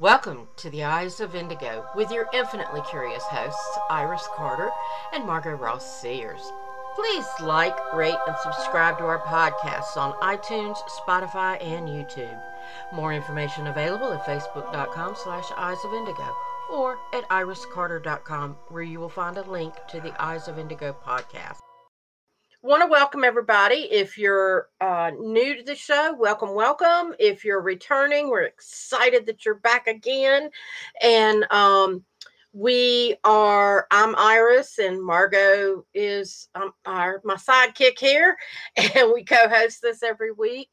Welcome to the Eyes of Indigo with your infinitely curious hosts, Iris Carter and Margot Ross Sears. Please like, rate, and subscribe to our podcasts on iTunes, Spotify, and YouTube. More information available at facebook.com slash eyes of indigo or at iriscarter.com where you will find a link to the Eyes of Indigo podcast want to welcome everybody. If you're uh, new to the show, welcome, welcome. If you're returning, we're excited that you're back again. And um, we are, I'm Iris, and Margot is um, our my sidekick here, and we co-host this every week.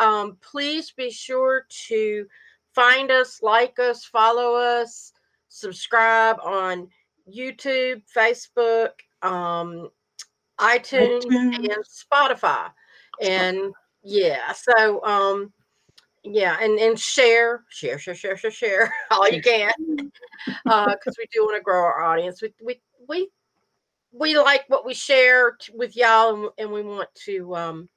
Um, please be sure to find us, like us, follow us, subscribe on YouTube, Facebook. Um, iTunes, iTunes. and Spotify. And yeah, so um yeah, and and share, share, share, share, share, share all you can, uh, because we do want to grow our audience. We we we we like what we share t- with y'all, and, and we want to um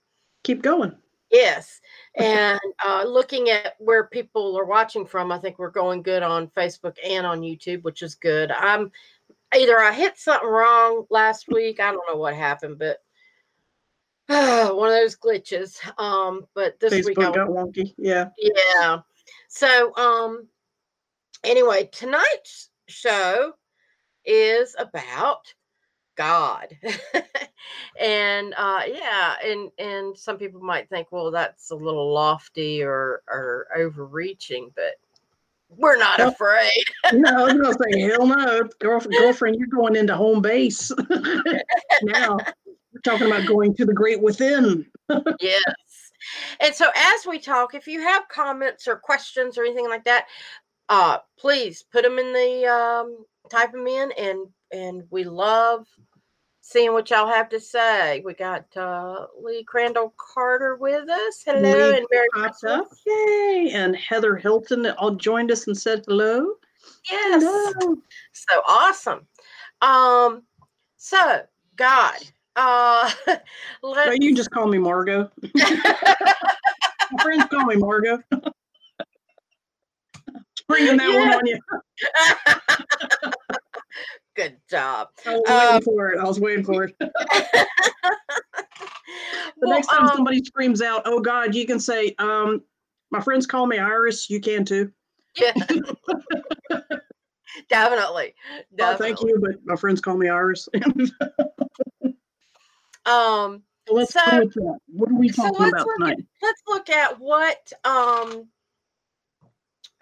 keep going. Yes, and uh, looking at where people are watching from, I think we're going good on Facebook and on YouTube, which is good. I'm either I hit something wrong last week. I don't know what happened, but uh, one of those glitches. Um, but this Facebook week I got wonky. Yeah. Yeah. So um anyway, tonight's show is about God. and uh yeah, and and some people might think, well, that's a little lofty or or overreaching, but we're not afraid. no, I was gonna say, hell no, girlfriend, girlfriend, you're going into home base now. We're talking about going to the great within. yes. And so as we talk, if you have comments or questions or anything like that, uh, please put them in the um, type them in and and we love seeing what y'all have to say. We got uh, Lee Crandall Carter with us. Hello, Lee and Merry Christmas. Yay! And Heather Hilton all joined us and said hello. Yes. Hello. So awesome. Um, so God. Uh no, you just call me Margot. My friends call me Margot. Bringing that yeah. one on you. Good job. I was waiting um, for it. I was waiting for it. the well, next time um, somebody screams out, "Oh God," you can say, um, "My friends call me Iris. You can too." Yeah. Definitely. Definitely. Oh, thank you, but my friends call me Iris. um. So let's so, What are we talking so about tonight? At, let's look at what. Um.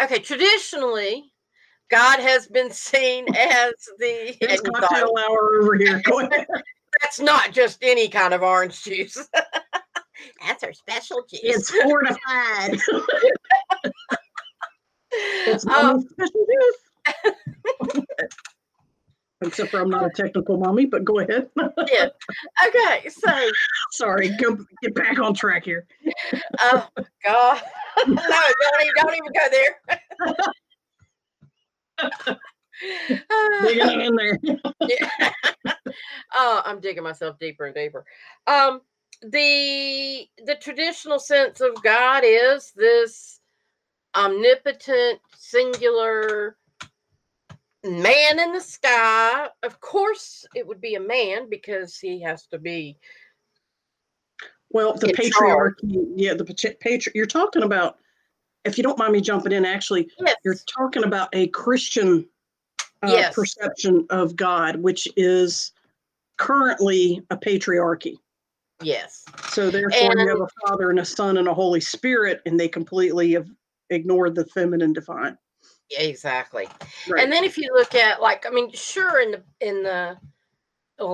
Okay, traditionally, God has been seen as the it's cocktail hour over here. That's not just any kind of orange juice. That's our special juice. It's fortified. it's um, special juice. Except for I'm not a technical mommy, but go ahead. yeah. Okay. So sorry. Go get back on track here. oh God. no, don't even, don't even go there. Digging in there. yeah. Oh, I'm digging myself deeper and deeper. Um, the the traditional sense of God is this omnipotent, singular man in the sky. Of course, it would be a man because he has to be. Well, the patriarchy, yeah, the patri- You're talking about if you don't mind me jumping in, actually, yes. you're talking about a Christian uh, yes. perception of God, which is currently a patriarchy. Yes. So therefore, and, you have a Father and a Son and a Holy Spirit, and they completely have ignored the feminine divine. Yeah, exactly. Right. And then if you look at like, I mean, sure, in the in the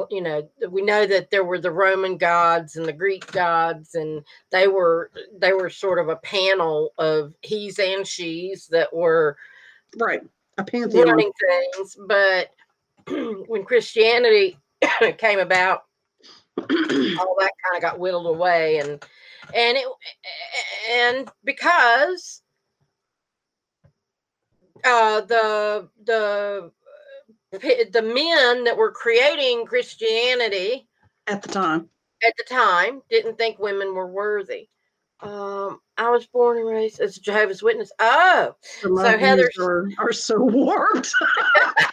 you know we know that there were the roman gods and the greek gods and they were they were sort of a panel of he's and she's that were right a pantheon. running things but when christianity came about all that kind of got whittled away and and it and because uh the the the men that were creating Christianity at the time at the time didn't think women were worthy. Um, I was born and raised as a Jehovah's Witness. Oh, so, Heather are, are so warped.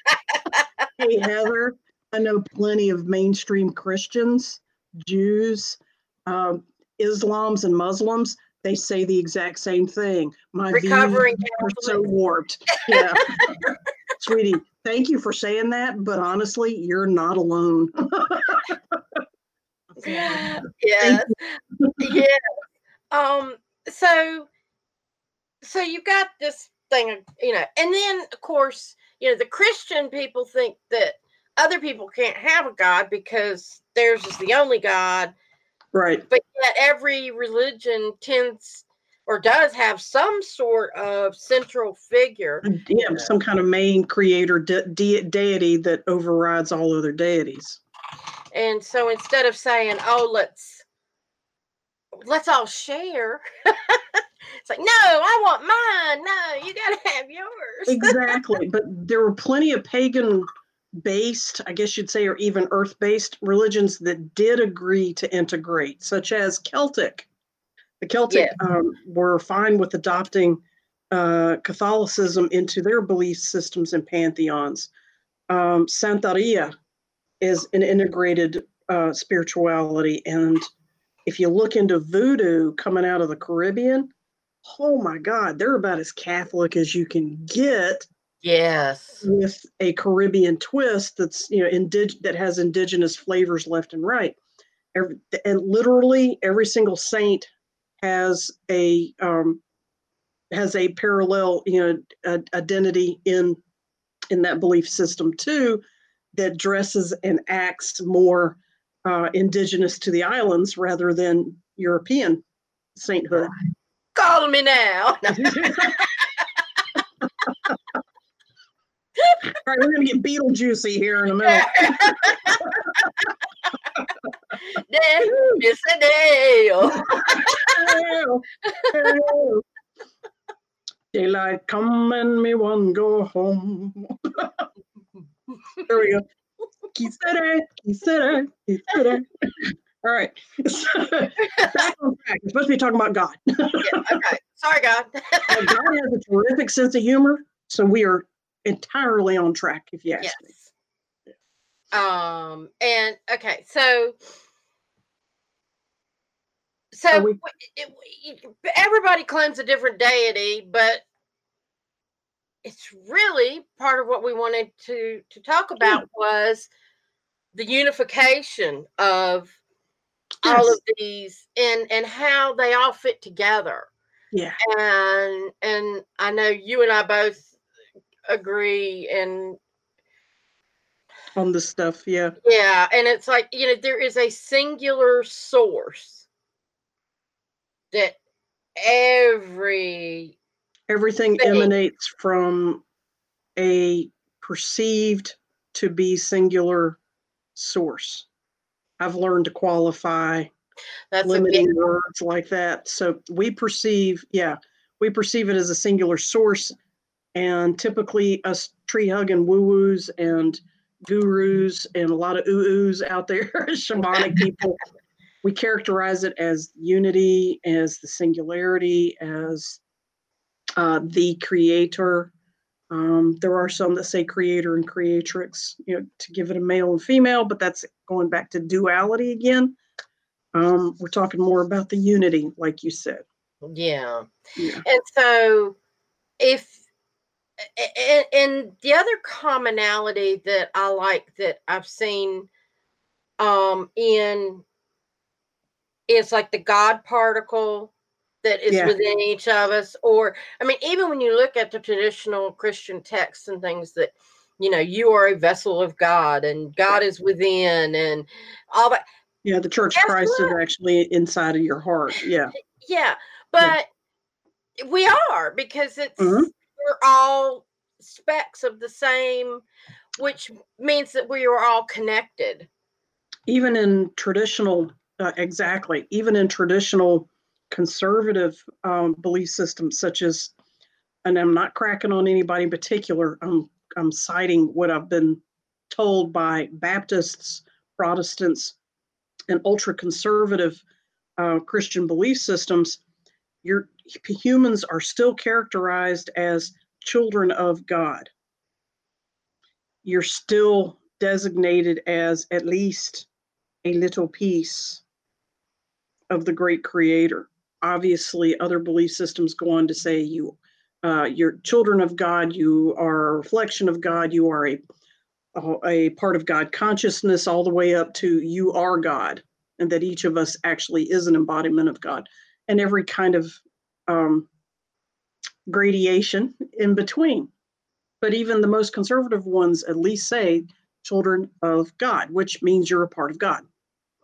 hey Heather, I know plenty of mainstream Christians, Jews, um, Islams, and Muslims. They say the exact same thing. My recovering are so warped. Yeah, sweetie, thank you for saying that. But honestly, you're not alone. yes, yeah. Um. So, so you've got this thing, you know, and then of course, you know, the Christian people think that other people can't have a God because theirs is the only God. Right. But yet every religion tends or does have some sort of central figure. Yeah, some kind of main creator de- de- deity that overrides all other deities. And so instead of saying, "Oh, let's let's all share," it's like, "No, I want mine. No, you got to have yours." exactly. But there were plenty of pagan based, I guess you'd say, or even earth based religions that did agree to integrate, such as Celtic. The Celtic yeah. um, were fine with adopting uh, Catholicism into their belief systems and pantheons. Um, Santeria is an integrated uh, spirituality. And if you look into voodoo coming out of the Caribbean, oh my God, they're about as Catholic as you can get Yes. With a Caribbean twist that's, you know, indig- that has indigenous flavors left and right. Every, and literally every single saint has a um, has a parallel, you know, a, identity in in that belief system too, that dresses and acts more uh, indigenous to the islands rather than European sainthood. Call me now. All right, we're gonna get Beetlejuicy here in a minute. Miss Adele. Daylight come and me one go home. there we go. Quisiera, quisiera, quisiera. All right. Back on track. We're supposed to be talking about God. yeah, okay. Sorry, God. God has a terrific sense of humor, so we are entirely on track, if you ask yes. me. Um, and okay, so so we, it, it, everybody claims a different deity, but it's really part of what we wanted to to talk about was the unification of yes. all of these and and how they all fit together. Yeah. And and I know you and I both agree and on the stuff yeah yeah and it's like you know there is a singular source that every everything thing, emanates from a perceived to be singular source. I've learned to qualify that's limiting words like that. So we perceive yeah we perceive it as a singular source and typically us tree hugging woo woos and gurus and a lot of oohs out there, shamanic people, we characterize it as unity, as the singularity, as uh, the creator. Um, there are some that say creator and creatrix, you know, to give it a male and female, but that's going back to duality again. Um, we're talking more about the unity, like you said. Yeah. yeah. And so if and, and the other commonality that I like that I've seen um in is like the God particle that is yeah. within each of us. Or I mean, even when you look at the traditional Christian texts and things that you know, you are a vessel of God and God is within and all that. Yeah, the Church Christ what? is actually inside of your heart. Yeah. Yeah. But yeah. we are because it's mm-hmm we're all specks of the same, which means that we are all connected. Even in traditional, uh, exactly, even in traditional conservative um, belief systems, such as, and I'm not cracking on anybody in particular, I'm, I'm citing what I've been told by Baptists, Protestants, and ultra conservative uh, Christian belief systems your humans are still characterized as children of God. You're still designated as at least a little piece of the great creator. Obviously, other belief systems go on to say you uh, you're children of God, you are a reflection of God, you are a a part of God consciousness, all the way up to you are God, and that each of us actually is an embodiment of God, and every kind of um, gradation in between. But even the most conservative ones at least say children of God, which means you're a part of God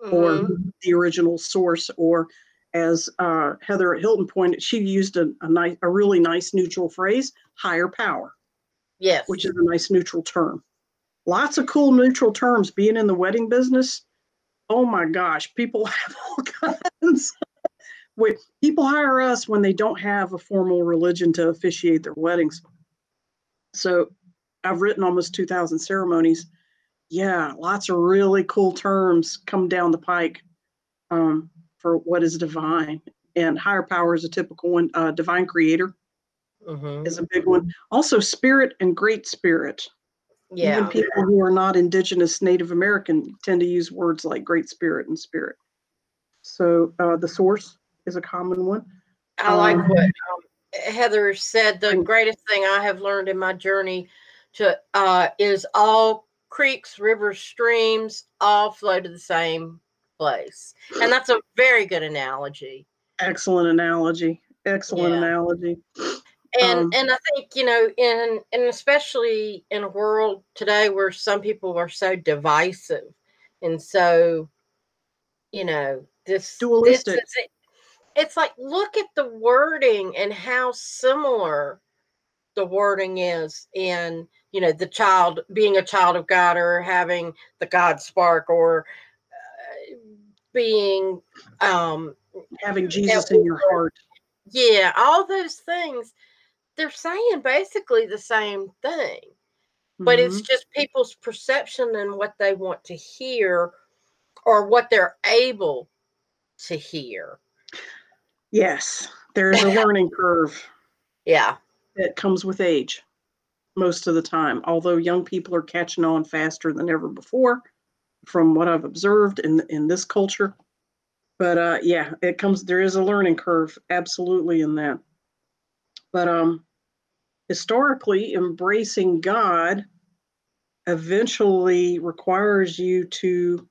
mm-hmm. or the original source, or as uh, Heather Hilton pointed, she used a, a nice, a really nice neutral phrase, higher power. Yes. Which is a nice neutral term. Lots of cool neutral terms being in the wedding business. Oh my gosh, people have all kinds. Wait, people hire us when they don't have a formal religion to officiate their weddings. So I've written almost 2,000 ceremonies. Yeah, lots of really cool terms come down the pike. Um, for what is divine. And higher power is a typical one. Uh, divine creator mm-hmm. is a big one. Also, spirit and great spirit. Yeah. Even people who are not indigenous Native American tend to use words like great spirit and spirit. So uh, the source is a common one. I like um, what um, Heather said. The greatest thing I have learned in my journey to uh, is all creeks, rivers, streams all flow to the same place. And that's a very good analogy. Excellent analogy. Excellent yeah. analogy. And um, and I think, you know, in and especially in a world today where some people are so divisive and so, you know, this dualistic. This it. It's like look at the wording and how similar the wording is in you know the child being a child of god or having the god spark or being um having Jesus in your heart. Yeah, all those things they're saying basically the same thing. But mm-hmm. it's just people's perception and what they want to hear or what they're able to hear. Yes, there's a learning curve. Yeah. That comes with age most of the time. Although young people are catching on faster than ever before, from what I've observed in in this culture. But uh, yeah, it comes. There is a learning curve, absolutely, in that. But um, historically, embracing God eventually requires you to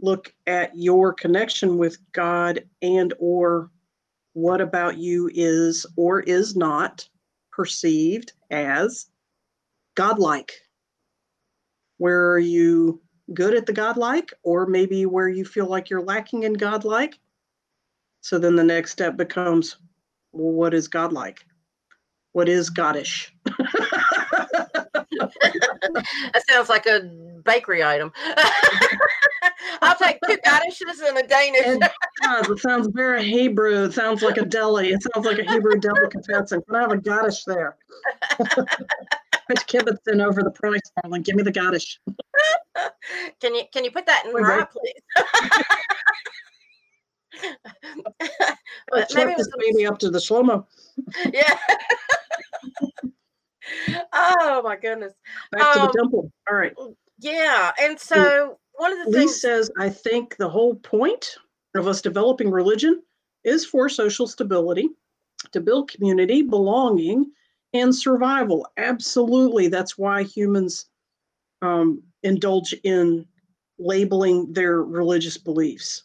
look at your connection with God and or what about you is or is not perceived as godlike. Where are you good at the godlike, or maybe where you feel like you're lacking in godlike. So then the next step becomes well, what is godlike? What is goddish? that sounds like a bakery item. I'll take two goddesses and a Danish. it does. It sounds very Hebrew. It sounds like a deli. It sounds like a Hebrew delicatessen. Can I have a goddess there? Put kibbutz in over the price, darling. Give me the goddess. can you can you put that in Wait, raw, please? Let's Maybe this baby up to the slow mo. yeah. oh my goodness. Back um, to the um, temple. All right. Yeah, and so one of the Lee things says, I think the whole point of us developing religion is for social stability, to build community, belonging, and survival. Absolutely. That's why humans um, indulge in labeling their religious beliefs.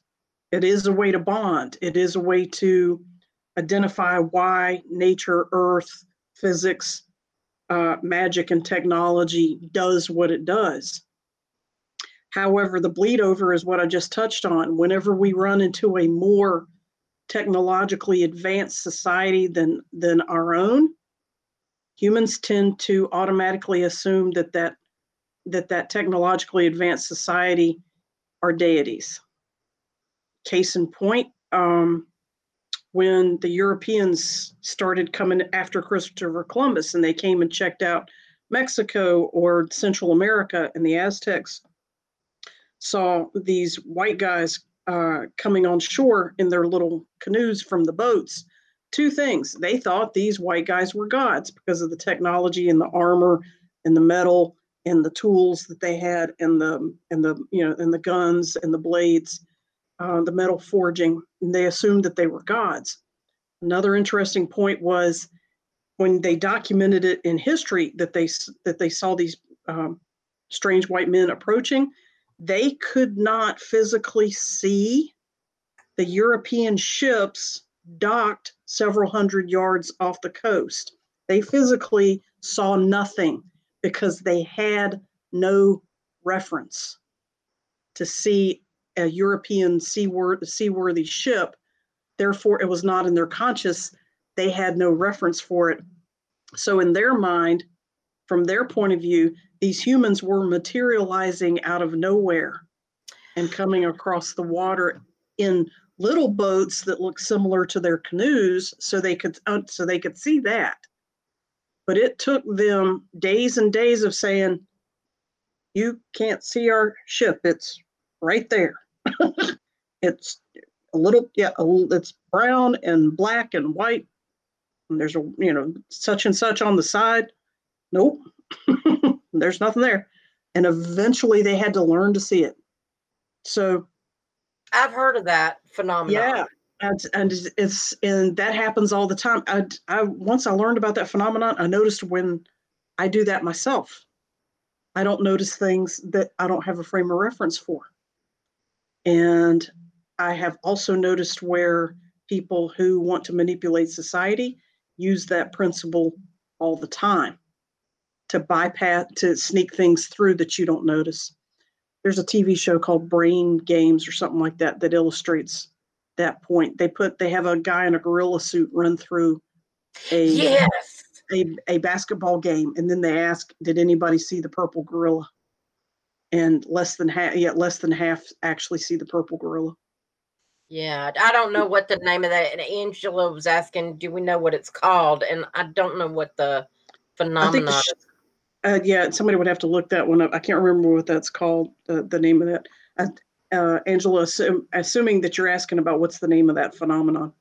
It is a way to bond, it is a way to identify why nature, earth, physics, uh, magic, and technology does what it does. However, the bleed over is what I just touched on. Whenever we run into a more technologically advanced society than, than our own, humans tend to automatically assume that that that that technologically advanced society are deities. Case in point, um, when the Europeans started coming after Christopher Columbus and they came and checked out Mexico or Central America, and the Aztecs saw these white guys uh, coming on shore in their little canoes from the boats, two things. They thought these white guys were gods because of the technology and the armor and the metal and the tools that they had and the and the you know and the guns and the blades, uh, the metal forging. And they assumed that they were gods. Another interesting point was when they documented it in history that they that they saw these um, strange white men approaching. They could not physically see the European ships docked several hundred yards off the coast. They physically saw nothing because they had no reference to see a European seaworthy ship. Therefore, it was not in their conscious. They had no reference for it. So, in their mind, from their point of view, these humans were materializing out of nowhere and coming across the water in little boats that look similar to their canoes so they could uh, so they could see that. But it took them days and days of saying you can't see our ship. It's right there. It's a little yeah a, it's brown and black and white. And there's a you know such and such on the side. Nope there's nothing there and eventually they had to learn to see it so I've heard of that phenomenon. Yeah. And, and it's and that happens all the time. I, I once I learned about that phenomenon, I noticed when I do that myself, I don't notice things that I don't have a frame of reference for. And I have also noticed where people who want to manipulate society use that principle all the time to bypass to sneak things through that you don't notice there's a TV show called Brain Games or something like that that illustrates that point. They put they have a guy in a gorilla suit run through a yes a, a basketball game, and then they ask, "Did anybody see the purple gorilla?" And less than half, yeah, less than half actually see the purple gorilla. Yeah, I don't know what the name of that. And Angela was asking, "Do we know what it's called?" And I don't know what the phenomenon. is. Uh, yeah, somebody would have to look that one up. I can't remember what that's called, the, the name of that. Uh, uh, Angela, assume, assuming that you're asking about what's the name of that phenomenon.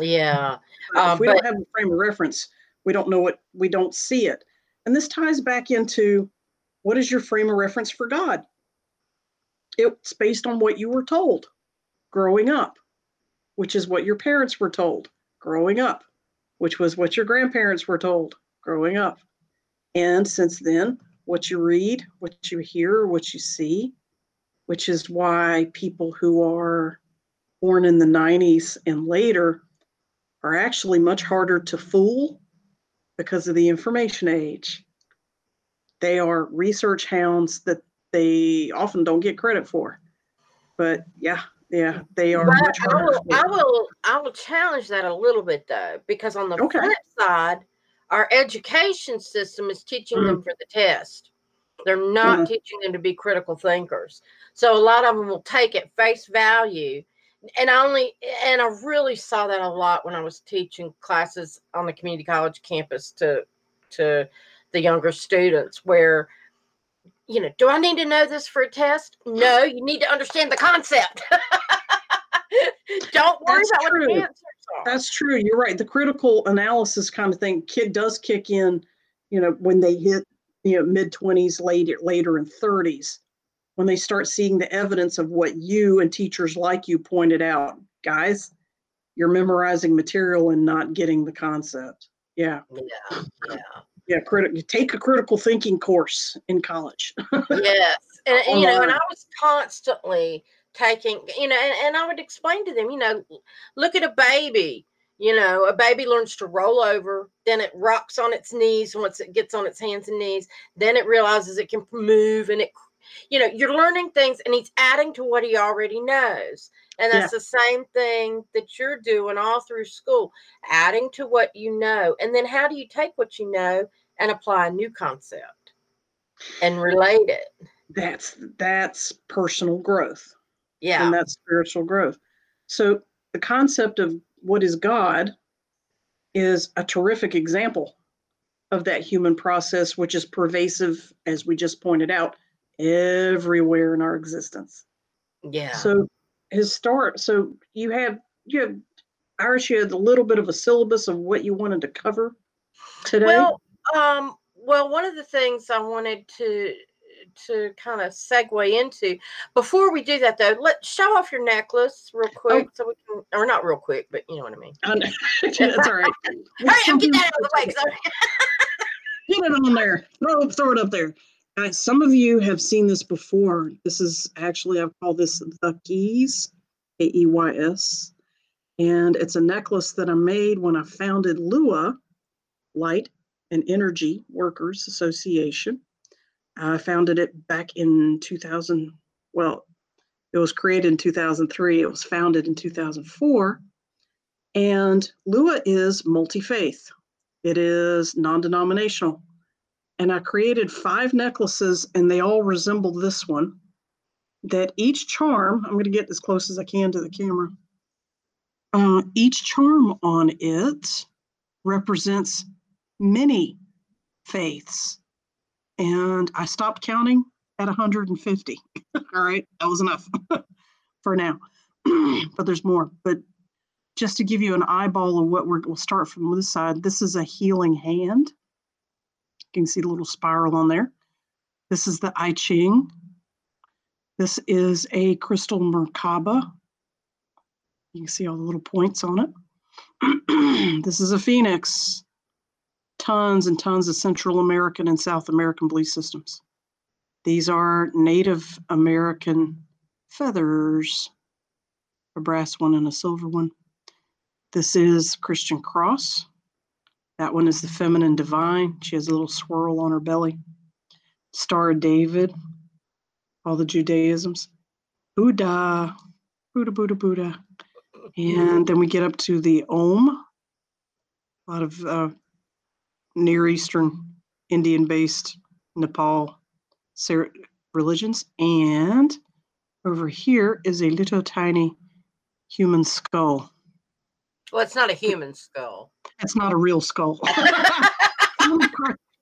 Yeah. Uh, if we but, don't have a frame of reference, we don't know what, we don't see it. And this ties back into what is your frame of reference for God? It's based on what you were told growing up, which is what your parents were told growing up, which was what your grandparents were told growing up. And since then, what you read, what you hear, what you see, which is why people who are born in the 90s and later are actually much harder to fool because of the information age. They are research hounds that they often don't get credit for. But yeah, yeah, they are. I will, I will, I will challenge that a little bit though, because on the okay. flip side, our education system is teaching mm. them for the test. They're not mm. teaching them to be critical thinkers. So a lot of them will take it face value. And I only and I really saw that a lot when I was teaching classes on the community college campus to to the younger students where you know, do I need to know this for a test? No, you need to understand the concept. Don't worry That's about true. what the answers are. That's true. You're right. The critical analysis kind of thing kid does kick in, you know, when they hit, you know, mid 20s, later later in 30s, when they start seeing the evidence of what you and teachers like you pointed out. Guys, you're memorizing material and not getting the concept. Yeah. Yeah. Yeah. Yeah, critical. Take a critical thinking course in college. yes, and you know, and I was constantly taking, you know, and, and I would explain to them, you know, look at a baby. You know, a baby learns to roll over, then it rocks on its knees once it gets on its hands and knees. Then it realizes it can move and it, you know, you're learning things and he's adding to what he already knows. And that's yeah. the same thing that you're doing all through school, adding to what you know. And then how do you take what you know and apply a new concept and relate it? That's that's personal growth. Yeah. And that's spiritual growth. So the concept of what is God is a terrific example of that human process, which is pervasive, as we just pointed out, everywhere in our existence. Yeah. So his start, so you have you have Iris, you had a little bit of a syllabus of what you wanted to cover today. Well, um, well, one of the things I wanted to to kind of segue into before we do that though let's show off your necklace real oh. quick oh. so we can or not real quick but you know what i mean. That's all right. Hurry up get that out of the way get it on there. Throw, throw it up there. Uh, some of you have seen this before. This is actually i call this the keys a-e-y-s and it's a necklace that i made when i founded lua light and energy workers association I founded it back in 2000. Well, it was created in 2003. It was founded in 2004. And Lua is multi faith, it is non denominational. And I created five necklaces, and they all resemble this one. That each charm, I'm going to get as close as I can to the camera. Uh, each charm on it represents many faiths and I stopped counting at 150. All right, that was enough for now. but there's more. But just to give you an eyeball of what we're, we'll start from this side. This is a healing hand. You can see the little spiral on there. This is the I Ching. This is a crystal Merkaba. You can see all the little points on it. this is a phoenix tons and tons of Central American and South American belief systems. These are Native American feathers, a brass one and a silver one. This is Christian cross. That one is the feminine divine. She has a little swirl on her belly. Star of David, all the Judaisms. Buddha, Buddha, Buddha, Buddha. And then we get up to the Om, a lot of uh, Near Eastern, Indian based, Nepal religions. And over here is a little tiny human skull. Well, it's not a human skull. It's not a real skull.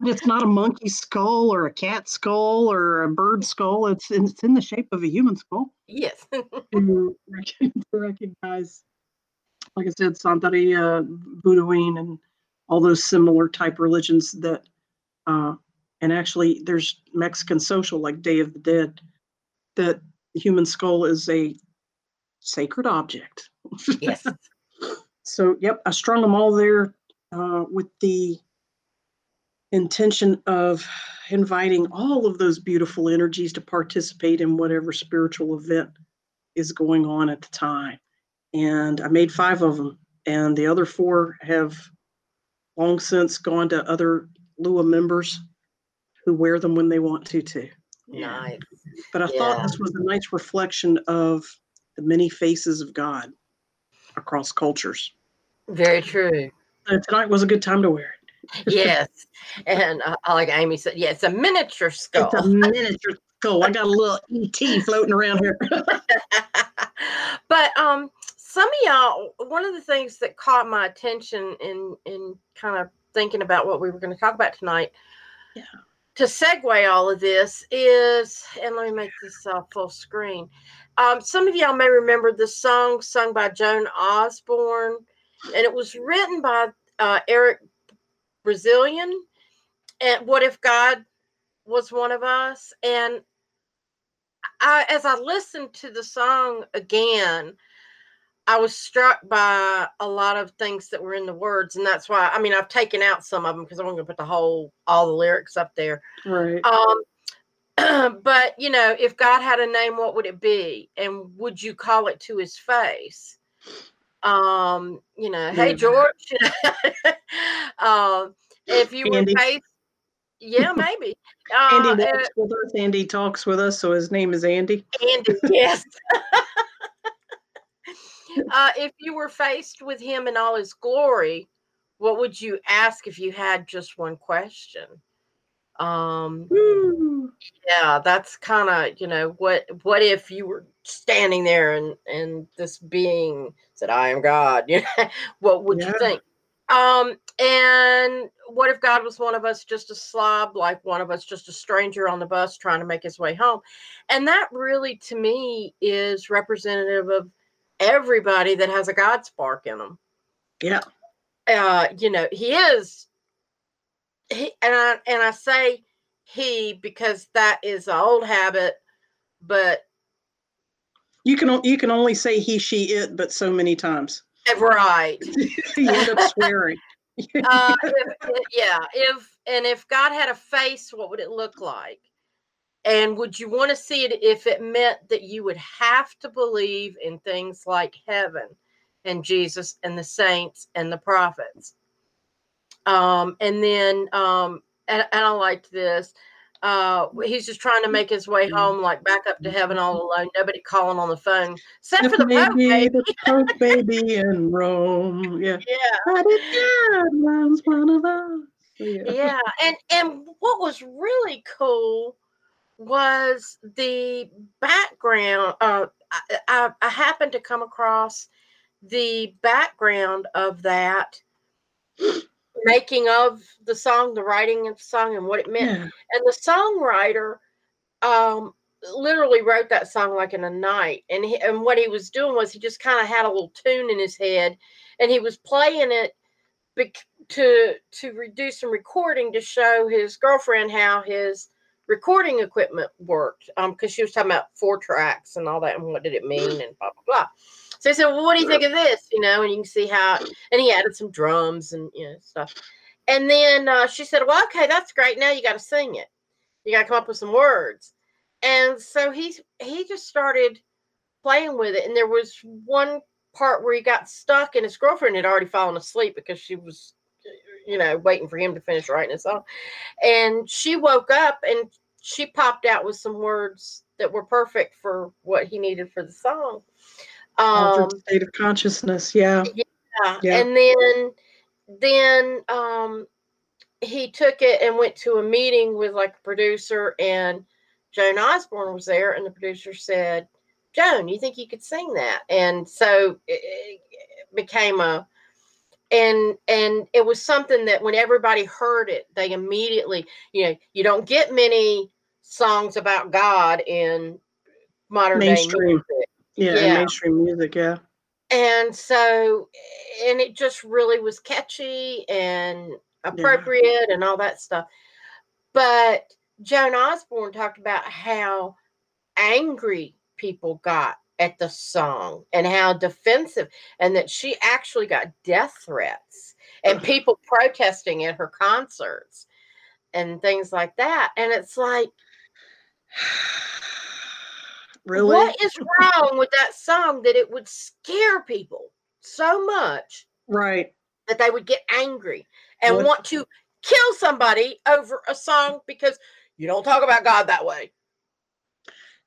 it's not a monkey skull or a cat skull or a bird skull. It's in, it's in the shape of a human skull. Yes. to recognize, like I said, Santeria, uh, Buddhaween, and all those similar type religions that uh, and actually there's mexican social like day of the dead that the human skull is a sacred object. Yes. So yep i strung them all there uh, with the intention of inviting all of those beautiful energies to participate in whatever spiritual event is going on at the time. And i made five of them and the other four have long since gone to other Lua members who wear them when they want to too. Nice. But I yeah. thought this was a nice reflection of the many faces of God across cultures. Very true. And tonight was a good time to wear it. yes. And uh, like Amy said, yeah, it's a miniature skull. It's a miniature skull. I got a little ET floating around here. but um some of y'all, one of the things that caught my attention in in kind of thinking about what we were going to talk about tonight, yeah. to segue all of this is, and let me make this uh, full screen. Um, some of y'all may remember the song sung by Joan Osborne, and it was written by uh, Eric Bazilian. And what if God was one of us? And I, as I listened to the song again, I was struck by a lot of things that were in the words, and that's why I mean I've taken out some of them because I'm going to put the whole all the lyrics up there. Right. Um, but you know, if God had a name, what would it be, and would you call it to His face? Um, you know, hey George. um, if you Andy. were faced, yeah, maybe. Uh, Andy walks uh, with us. Andy talks with us, so his name is Andy. Andy, yes uh, if you were faced with him in all his glory, what would you ask if you had just one question? Um, yeah, that's kind of you know what what if you were standing there and and this being said, "I am God." You know, what would yeah. you think? Um, and what if God was one of us, just a slob, like one of us, just a stranger on the bus trying to make his way home? And that really, to me, is representative of everybody that has a God spark in them. Yeah. Uh, you know, he is he and I and I say he because that is an old habit, but you can you can only say he, she, it, but so many times. Right. you end up swearing. uh, if, yeah, if and if God had a face, what would it look like? And would you want to see it if it meant that you would have to believe in things like heaven and Jesus and the saints and the prophets? Um, and then, um, and, and I liked this. Uh, he's just trying to make his way mm-hmm. home, like back up to heaven all alone. Nobody calling on the phone, except for the Pope baby. The Pope baby in Rome. Yeah. Yeah. But God loves one of us. Yeah. yeah. And and what was really cool was the background. Uh, I, I, I happened to come across the background of that making of the song, the writing of the song, and what it meant. Yeah. And the songwriter um, literally wrote that song like in a night. And he, and what he was doing was he just kind of had a little tune in his head, and he was playing it bec- to to do some recording to show his girlfriend how his recording equipment worked. Um, because she was talking about four tracks and all that, and what did it mean, and blah blah blah. So I said, Well, what do you think of this? You know, and you can see how, and he added some drums and, you know, stuff. And then uh, she said, Well, okay, that's great. Now you got to sing it. You got to come up with some words. And so he's, he just started playing with it. And there was one part where he got stuck, and his girlfriend had already fallen asleep because she was, you know, waiting for him to finish writing a song. And she woke up and she popped out with some words that were perfect for what he needed for the song. Um, state of consciousness. Yeah. yeah. Yeah. And then, then um, he took it and went to a meeting with like a producer, and Joan Osborne was there, and the producer said, "Joan, you think you could sing that?" And so it, it became a and and it was something that when everybody heard it they immediately you know you don't get many songs about god in modern Mainstream. day music yeah, yeah. mainstream music, yeah. And so, and it just really was catchy and appropriate yeah. and all that stuff. But Joan Osborne talked about how angry people got at the song and how defensive, and that she actually got death threats and people protesting at her concerts and things like that. And it's like, Really? What is wrong with that song that it would scare people so much? Right. That they would get angry and what? want to kill somebody over a song because you don't talk about God that way.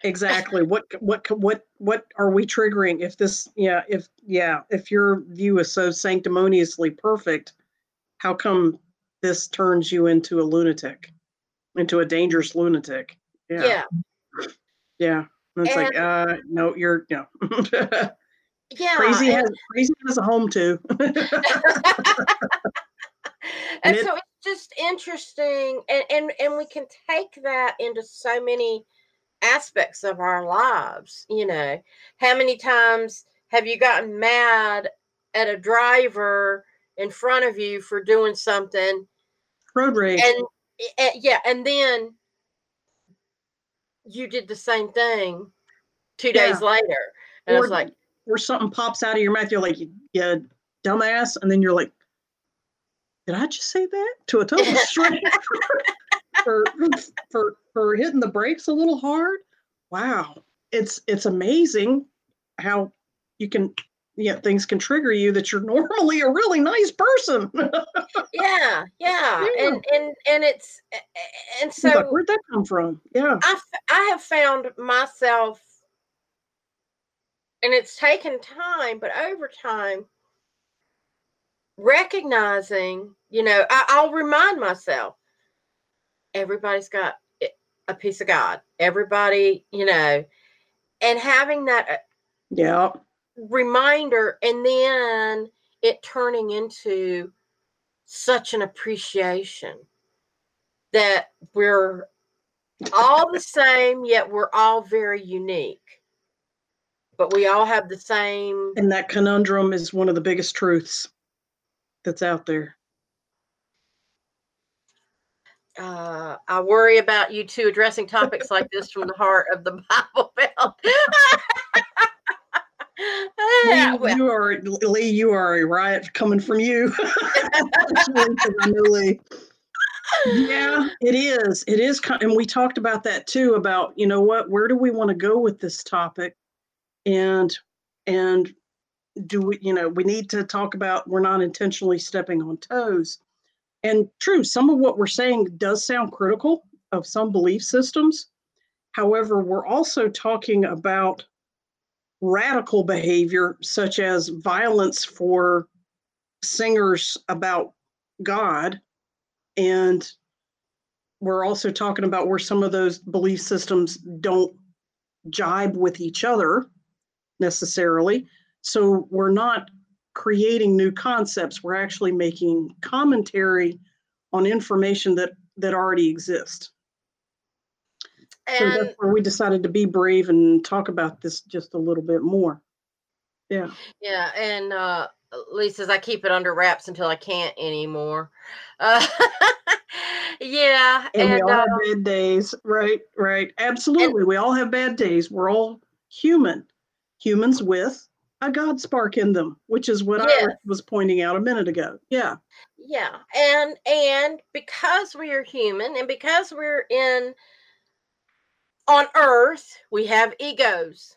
Exactly. what what what what are we triggering if this yeah, if yeah, if your view is so sanctimoniously perfect, how come this turns you into a lunatic? Into a dangerous lunatic? Yeah. Yeah. Yeah. And it's and, like, uh, no, you're no. yeah, crazy and, has crazy has a home too. and, and it, so it's just interesting, and and and we can take that into so many aspects of our lives. You know, how many times have you gotten mad at a driver in front of you for doing something? Road rage. And, and yeah, and then you did the same thing two yeah. days later. And or, I was like, or something pops out of your mouth. You're like, yeah, dumbass. And then you're like, did I just say that to a total stranger for, for, for hitting the brakes a little hard? Wow. It's, it's amazing how you can yeah things can trigger you that you're normally a really nice person. Yeah, yeah, yeah. And and and it's and so like, where'd that come from? Yeah. I i have found myself and it's taken time but over time recognizing you know I, i'll remind myself everybody's got a piece of god. Everybody you know and having that uh, yeah. reminder and then it turning into such an appreciation that we're all the same yet we're all very unique. But we all have the same and that conundrum is one of the biggest truths that's out there. Uh, I worry about you two addressing topics like this from the heart of the Bible Belt. Lee, well. you are Lee. You are a riot coming from you. Yeah, it is. It is, and we talked about that too. About you know what? Where do we want to go with this topic? And and do we? You know, we need to talk about we're not intentionally stepping on toes. And true, some of what we're saying does sound critical of some belief systems. However, we're also talking about radical behavior, such as violence for singers about God. And we're also talking about where some of those belief systems don't jibe with each other necessarily. So we're not creating new concepts, we're actually making commentary on information that, that already exists. And so that's where we decided to be brave and talk about this just a little bit more. Yeah. Yeah. And uh Lisa's I keep it under wraps until I can't anymore. Uh, yeah. And, and we all uh, have bad days. Right, right. Absolutely. And, we all have bad days. We're all human. Humans with a God spark in them, which is what yes. I was pointing out a minute ago. Yeah. Yeah. And and because we are human and because we're in on earth we have egos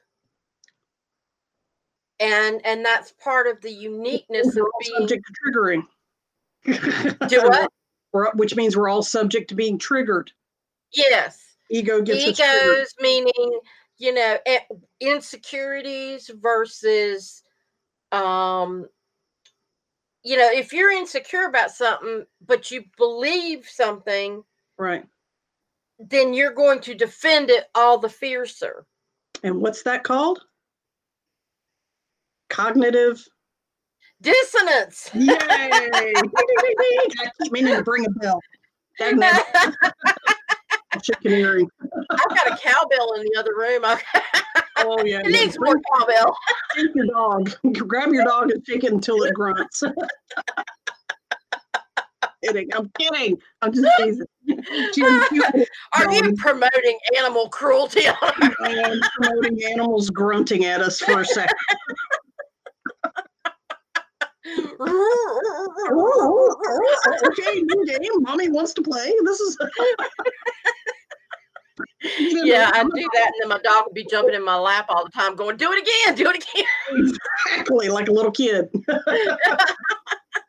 and and that's part of the uniqueness we're of being subject to triggering do what we're, which means we're all subject to being triggered yes ego gets egos meaning you know insecurities versus um you know if you're insecure about something but you believe something right then you're going to defend it all the fiercer. And what's that called? Cognitive dissonance. Yay! I keep meaning to bring a bell. Chicken earring. I've got a cowbell in the other room. oh yeah. It needs more cowbell. Take your dog. Grab your dog and shake it until it grunts kidding. I'm kidding. I'm just teasing. Are you um, promoting animal cruelty? I am promoting animals grunting at us for a second. Okay, new game. Mommy wants to play. This is. yeah, I do that, and then my dog would be jumping in my lap all the time, going, "Do it again, do it again." Exactly, like a little kid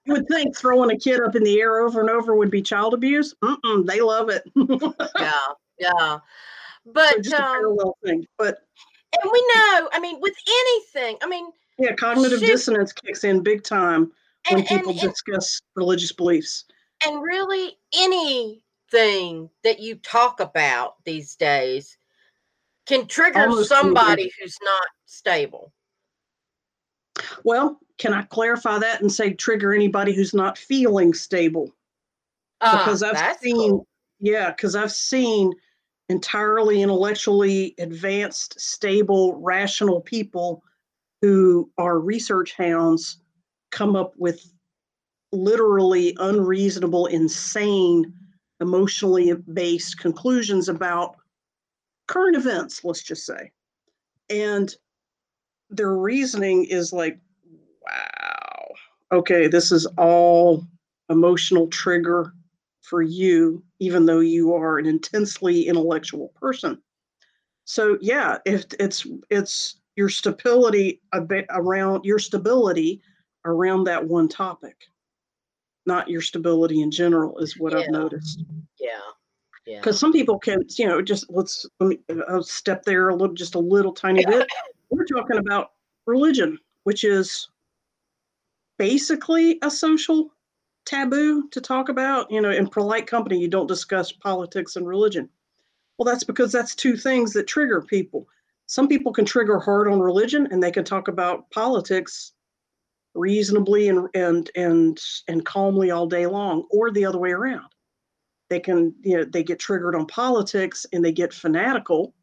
you would think throwing a kid up in the air over and over would be child abuse. Mm-mm, they love it. yeah, yeah. But so just um, a parallel thing. But and we know, I mean, with anything, I mean, yeah, cognitive shoot, dissonance kicks in big time when and, people and, discuss and, religious beliefs. And really, anything that you talk about these days can trigger Almost somebody who's not stable. Well, can I clarify that and say trigger anybody who's not feeling stable? Uh, because I've seen, cool. yeah, because I've seen entirely intellectually advanced, stable, rational people who are research hounds come up with literally unreasonable, insane, emotionally based conclusions about current events, let's just say. And their reasoning is like, wow, okay, this is all emotional trigger for you, even though you are an intensely intellectual person. So yeah, if it's it's your stability around your stability around that one topic, not your stability in general, is what yeah. I've noticed. Yeah. Yeah. Because some people can, you know, just let's let me I'll step there a little, just a little tiny bit. We're talking about religion, which is basically a social taboo to talk about. You know, in polite company, you don't discuss politics and religion. Well, that's because that's two things that trigger people. Some people can trigger hard on religion and they can talk about politics reasonably and and and and calmly all day long, or the other way around. They can, you know, they get triggered on politics and they get fanatical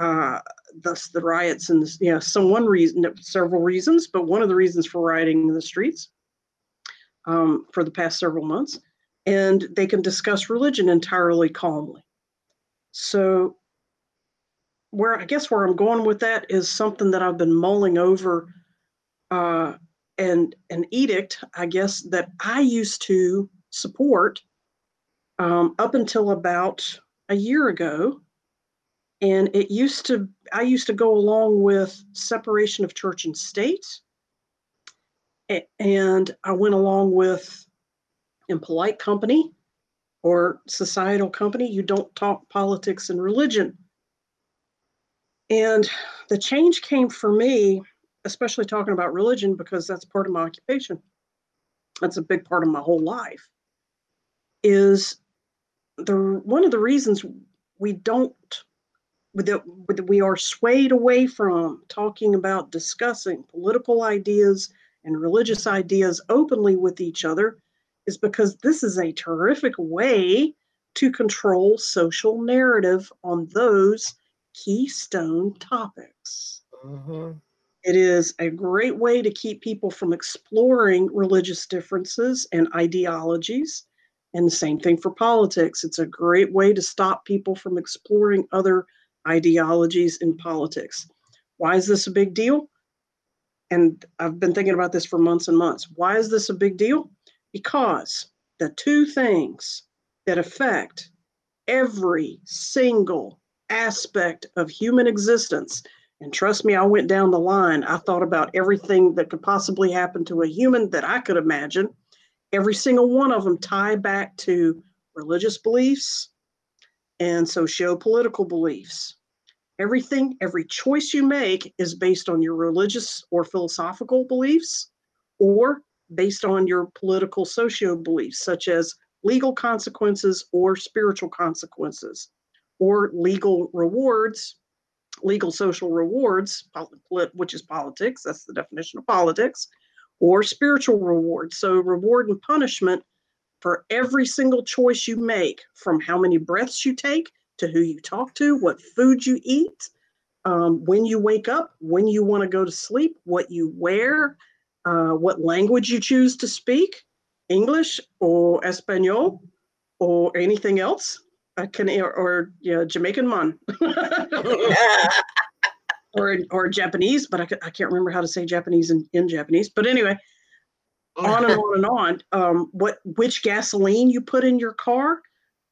uh, thus the riots and you know some one reason several reasons but one of the reasons for rioting in the streets um, for the past several months, and they can discuss religion entirely calmly. So, where I guess where I'm going with that is something that I've been mulling over, uh, and an edict, I guess, that I used to support um, up until about a year ago. And it used to, I used to go along with separation of church and state. And I went along with impolite company or societal company, you don't talk politics and religion. And the change came for me, especially talking about religion, because that's part of my occupation. That's a big part of my whole life. Is the one of the reasons we don't that we are swayed away from talking about discussing political ideas and religious ideas openly with each other is because this is a terrific way to control social narrative on those keystone topics. Mm-hmm. It is a great way to keep people from exploring religious differences and ideologies and the same thing for politics. It's a great way to stop people from exploring other ideologies in politics. Why is this a big deal? And I've been thinking about this for months and months. Why is this a big deal? Because the two things that affect every single aspect of human existence, and trust me, I went down the line. I thought about everything that could possibly happen to a human that I could imagine every single one of them tie back to religious beliefs and socio-political beliefs. Everything, every choice you make is based on your religious or philosophical beliefs or based on your political socio beliefs, such as legal consequences or spiritual consequences, or legal rewards, legal social rewards, which is politics, that's the definition of politics, or spiritual reward. So, reward and punishment for every single choice you make from how many breaths you take to who you talk to, what food you eat, um, when you wake up, when you want to go to sleep, what you wear, uh, what language you choose to speak English or Espanol or anything else. Uh, can, or, or yeah, Jamaican man. or or Japanese, but I, I can't remember how to say Japanese in, in Japanese. But anyway, on and on and on. Um, what which gasoline you put in your car,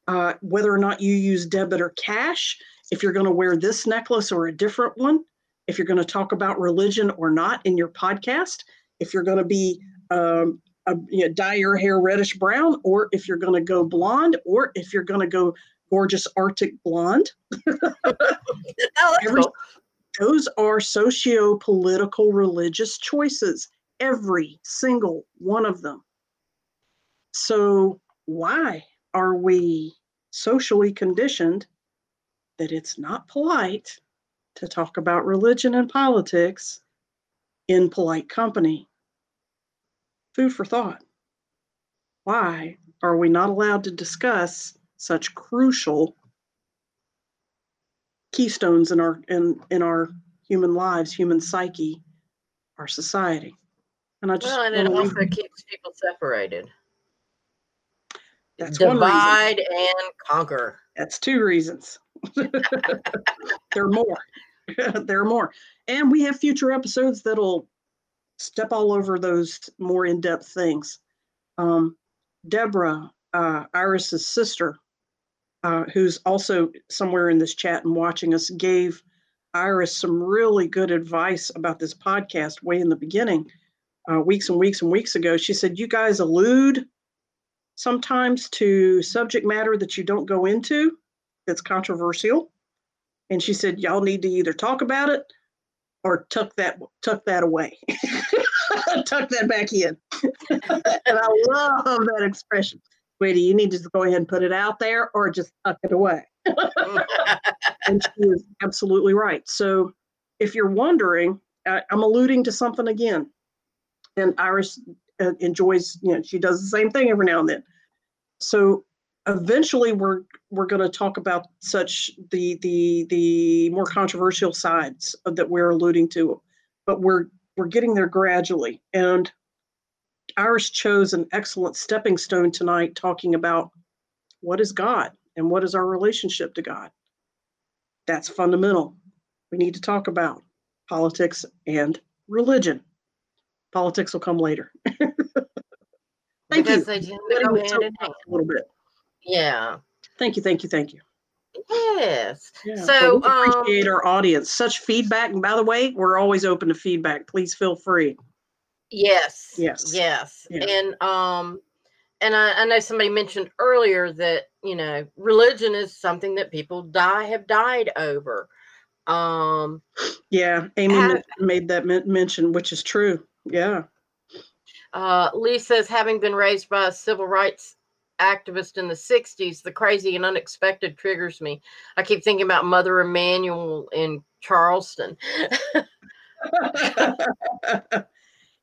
uh, whether or not you use debit or cash, if you're going to wear this necklace or a different one, if you're going to talk about religion or not in your podcast, if you're going to be um, a, you know, dye your hair reddish brown, or if you're going to go blonde, or if you're going to go gorgeous Arctic blonde. oh, Every, cool. Those are socio political religious choices, every single one of them. So, why are we socially conditioned that it's not polite to talk about religion and politics in polite company? Food for thought. Why are we not allowed to discuss such crucial keystones in our in in our human lives, human psyche, our society. And I just well, and it also leave... keeps people separated. That's divide and conquer. That's two reasons. there are more. there are more. And we have future episodes that'll step all over those more in-depth things. Um, Deborah, uh, Iris's sister, uh, who's also somewhere in this chat and watching us, gave Iris some really good advice about this podcast way in the beginning, uh, weeks and weeks and weeks ago. She said, You guys allude sometimes to subject matter that you don't go into that's controversial. And she said, Y'all need to either talk about it or tuck that tuck that away. tuck that back in. and I love that expression sweetie, you need to just go ahead and put it out there or just tuck it away. and she is absolutely right. So if you're wondering, I, I'm alluding to something again. And Iris uh, enjoys, you know, she does the same thing every now and then. So eventually we're we're going to talk about such the the the more controversial sides that we're alluding to but we're we're getting there gradually and Iris chose an excellent stepping stone tonight, talking about what is God and what is our relationship to God. That's fundamental. We need to talk about politics and religion. Politics will come later. Thank because you. they go hand in hand. A little bit. Yeah. Thank you. Thank you. Thank you. Yes. Yeah, so we appreciate um, our audience. Such feedback. And by the way, we're always open to feedback. Please feel free. Yes. Yes. Yes. Yeah. And um and I, I know somebody mentioned earlier that, you know, religion is something that people die have died over. Um Yeah, Amy ha- made that mention, which is true. Yeah. uh Lee says having been raised by a civil rights activist in the 60s, the crazy and unexpected triggers me. I keep thinking about Mother Emanuel in Charleston.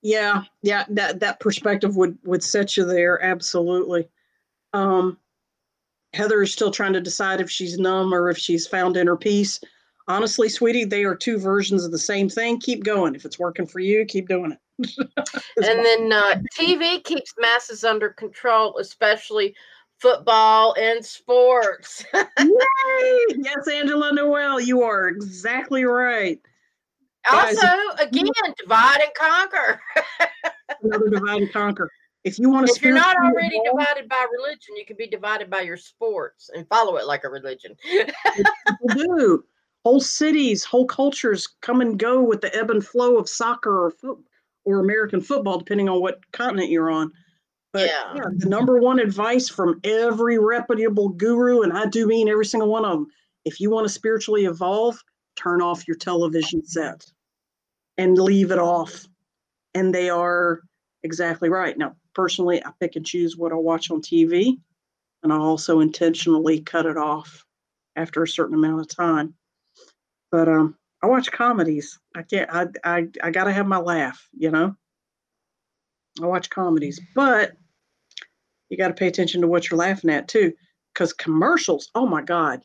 yeah, yeah, that that perspective would would set you there absolutely. Um Heather is still trying to decide if she's numb or if she's found inner peace. Honestly, sweetie, they are two versions of the same thing. Keep going. If it's working for you, keep doing it. And then uh, TV keeps masses under control, especially football and sports. Yay! Yes, Angela Noel, you are exactly right. also, again, divide and conquer. Another divide and conquer. If you want to, if you're not already evolve, divided by religion, you can be divided by your sports and follow it like a religion. do. Whole cities, whole cultures come and go with the ebb and flow of soccer or foot or American football, depending on what continent you're on. But yeah. yeah, the number one advice from every reputable guru, and I do mean every single one of them, if you want to spiritually evolve, turn off your television set and leave it off. And they are exactly right. Now, personally, I pick and choose what I watch on TV, and I also intentionally cut it off after a certain amount of time. But um, I watch comedies. I can't. I I I gotta have my laugh. You know. I watch comedies, but you got to pay attention to what you're laughing at too, because commercials. Oh my God.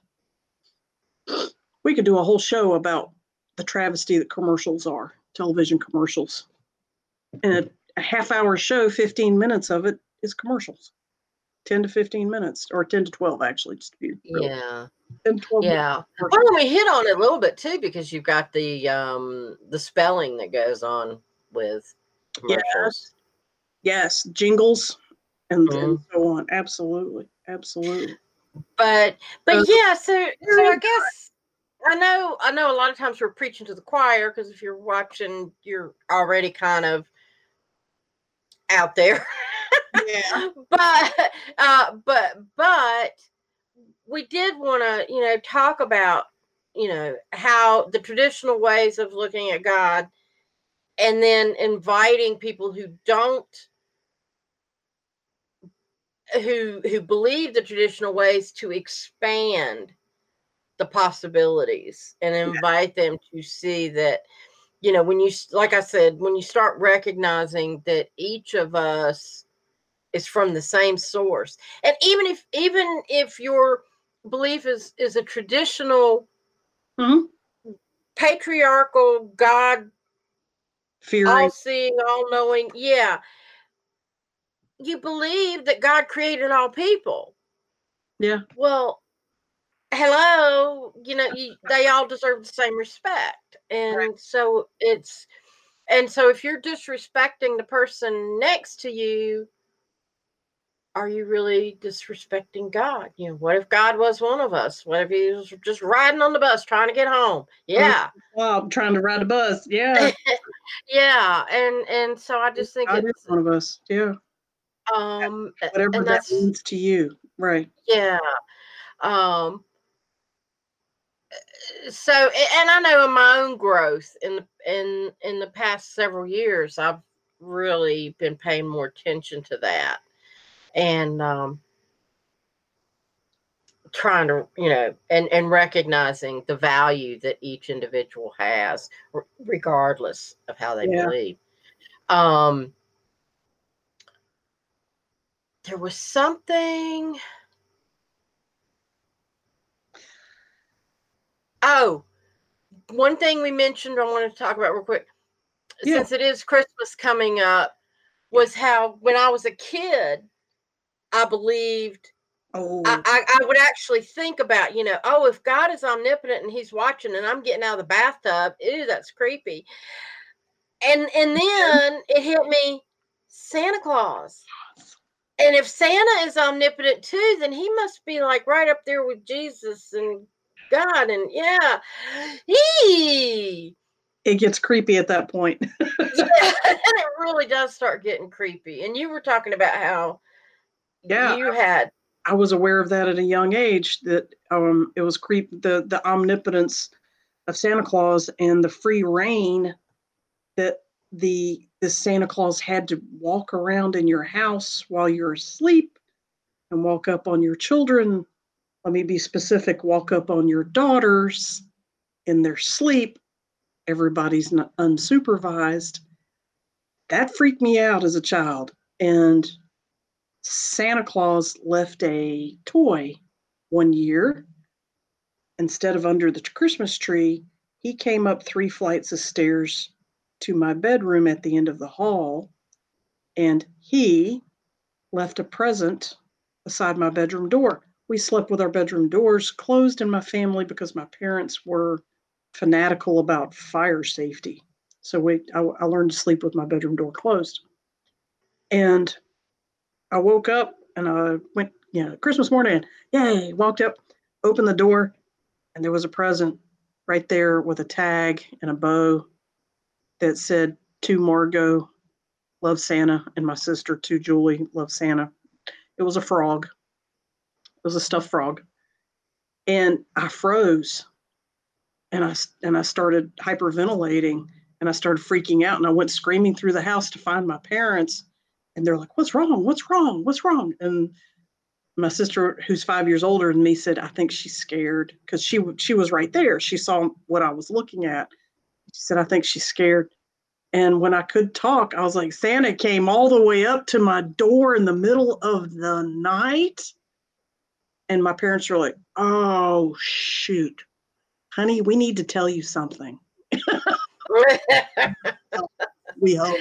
We could do a whole show about the travesty that commercials are, television commercials. And a half hour show, 15 minutes of it is commercials. 10 to 15 minutes, or 10 to 12, actually, just to be real. Yeah. 10 12 yeah. Well, we hit on it a little bit too, because you've got the um the spelling that goes on with. Yes. Yes, jingles and, mm-hmm. and so on. Absolutely. Absolutely. But but uh, yeah, so so I guess I know I know a lot of times we're preaching to the choir because if you're watching, you're already kind of out there. Yeah. but uh but but we did want to, you know, talk about, you know, how the traditional ways of looking at God and then inviting people who don't who who believe the traditional ways to expand the possibilities and invite yeah. them to see that you know when you like i said when you start recognizing that each of us is from the same source and even if even if your belief is is a traditional mm-hmm. patriarchal god Fearing. all seeing all knowing yeah you believe that God created all people. Yeah. Well, hello, you know, you, they all deserve the same respect. And right. so it's, and so if you're disrespecting the person next to you, are you really disrespecting God? You know, what if God was one of us? What if he was just riding on the bus trying to get home? Yeah. Well, trying to ride a bus. Yeah. yeah. And and so I just think God it's one of us. Yeah um whatever that means to you right yeah um so and i know in my own growth in the in in the past several years i've really been paying more attention to that and um trying to you know and and recognizing the value that each individual has regardless of how they yeah. believe um there was something. Oh, one thing we mentioned I want to talk about real quick. Yeah. Since it is Christmas coming up, was how when I was a kid, I believed Oh. I, I, I, would actually think about, you know, oh, if God is omnipotent and He's watching, and I'm getting out of the bathtub, ew, that's creepy. And and then it hit me, Santa Claus. And if Santa is omnipotent too, then he must be like right up there with Jesus and God. And yeah, he. It gets creepy at that point. yeah, and it really does start getting creepy. And you were talking about how yeah you had I was aware of that at a young age that um, it was creep the the omnipotence of Santa Claus and the free reign that the the Santa Claus had to walk around in your house while you're asleep and walk up on your children. Let me be specific, walk up on your daughters in their sleep. Everybody's unsupervised. That freaked me out as a child. And Santa Claus left a toy one year. Instead of under the Christmas tree, he came up three flights of stairs to my bedroom at the end of the hall, and he left a present beside my bedroom door. We slept with our bedroom doors closed in my family because my parents were fanatical about fire safety. So we, I, I learned to sleep with my bedroom door closed. And I woke up and I went, you know, Christmas morning, yay, walked up, opened the door, and there was a present right there with a tag and a bow that said to Margot, love Santa, and my sister to Julie, love Santa. It was a frog. It was a stuffed frog. And I froze and I and I started hyperventilating and I started freaking out and I went screaming through the house to find my parents and they're like, "What's wrong? What's wrong? What's wrong?" And my sister, who's five years older than me, said, "I think she's scared because she she was right there. She saw what I was looking at. She said, "I think she's scared." And when I could talk, I was like, "Santa came all the way up to my door in the middle of the night." And my parents were like, "Oh shoot, honey, we need to tell you something." we hope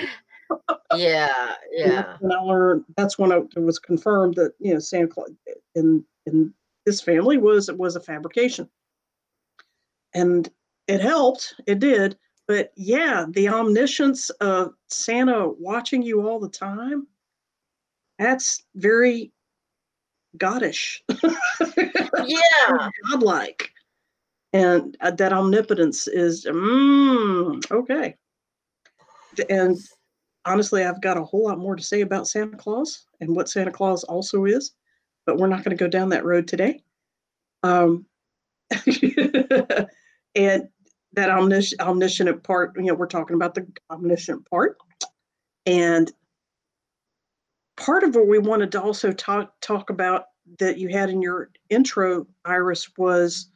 yeah, yeah. And I learned that's when it was confirmed that you know Santa Claus in in this family was was a fabrication, and it helped. It did, but yeah, the omniscience of Santa watching you all the time. That's very goddish. yeah, godlike, and uh, that omnipotence is mm, okay. And honestly, I've got a whole lot more to say about Santa Claus and what Santa Claus also is, but we're not going to go down that road today. Um, and that omnis- omniscient part, you know, we're talking about the omniscient part. And part of what we wanted to also talk talk about that you had in your intro, Iris, was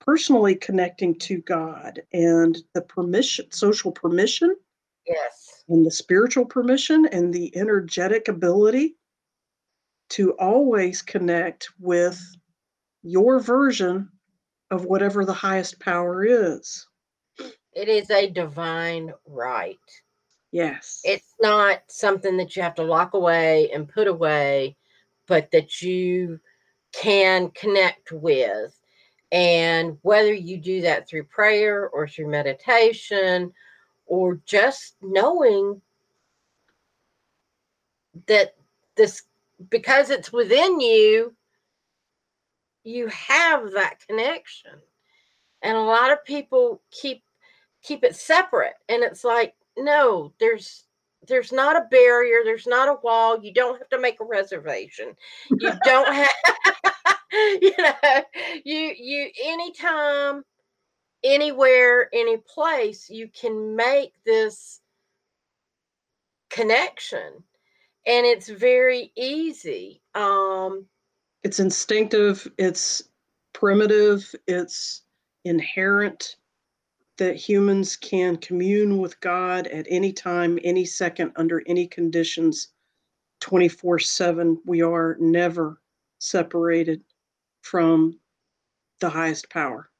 personally connecting to God and the permission, social permission. Yes and the spiritual permission and the energetic ability to always connect with your version of whatever the highest power is. It is a divine right. Yes. It's not something that you have to lock away and put away, but that you can connect with. And whether you do that through prayer or through meditation or just knowing that this because it's within you you have that connection. And a lot of people keep keep it separate. And it's like no there's there's not a barrier. There's not a wall. You don't have to make a reservation. You don't have you know you you anytime anywhere, any place, you can make this connection. And it's very easy. Um, it's instinctive, it's primitive, it's inherent that humans can commune with God at any time, any second, under any conditions, 24 7. We are never separated from the highest power.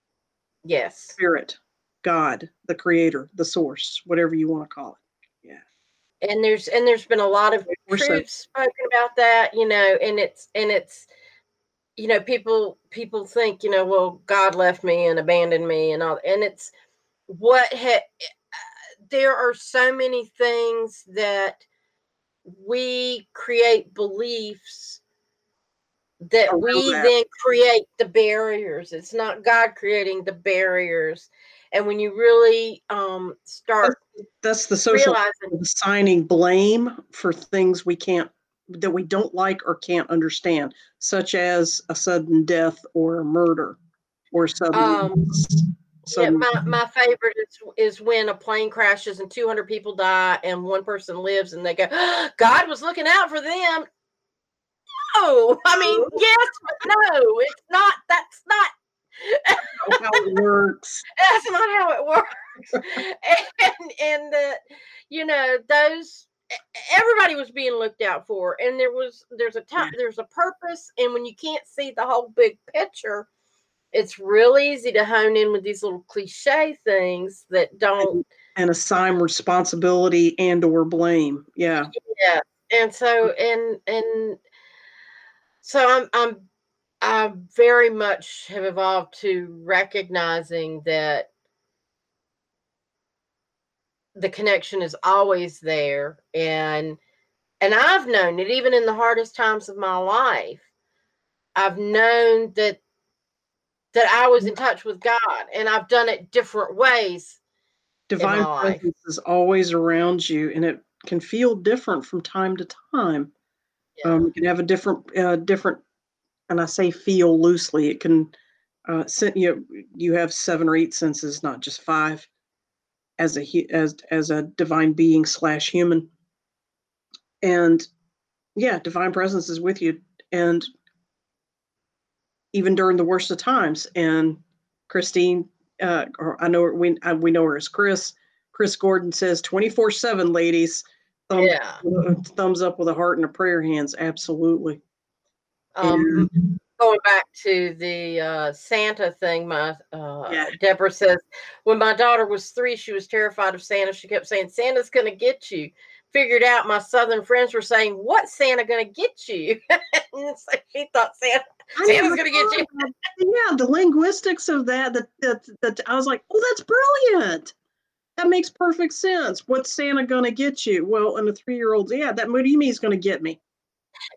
Yes. Spirit, God, the creator, the source, whatever you want to call it. Yeah. and there's and there's been a lot of truth spoken about that you know and it's and it's you know people people think you know well god left me and abandoned me and all and it's what ha- uh, there are so many things that we create beliefs that oh, we that. then create the barriers it's not god creating the barriers and when you really um start that's, that's the social assigning blame for things we can't that we don't like or can't understand, such as a sudden death or a murder or sudden. Um, yeah, my, my favorite is, is when a plane crashes and 200 people die and one person lives and they go, oh, God was looking out for them. No, I mean, yes, but no, it's not. That's not how it works. That's not how it works. and and that you know those everybody was being looked out for and there was there's a time there's a purpose and when you can't see the whole big picture it's real easy to hone in with these little cliche things that don't and assign responsibility and or blame yeah yeah and so and and so i'm i'm i very much have evolved to recognizing that the connection is always there and and I've known it even in the hardest times of my life. I've known that that I was in mm. touch with God and I've done it different ways. Divine presence is always around you and it can feel different from time to time. Yeah. Um, you can have a different uh, different and I say feel loosely. It can uh, you you have seven or eight senses, not just five as a as as a divine being slash human and yeah divine presence is with you and even during the worst of times and christine uh or i know we uh, we know her as chris chris gordon says 24 7 ladies thumbs, yeah thumbs up with a heart and a prayer hands absolutely um and, going back to the uh, Santa thing, my uh, yeah. Deborah says, when my daughter was three, she was terrified of Santa. She kept saying, "Santa's going to get you." Figured out my southern friends were saying, "What Santa going to get you?" and so she thought Santa Santa's going to get you. yeah, the linguistics of that, that, that, that, I was like, "Oh, that's brilliant." That makes perfect sense. What's Santa to get you? Well, and the three year old, yeah, that what do you mean he's going to get me?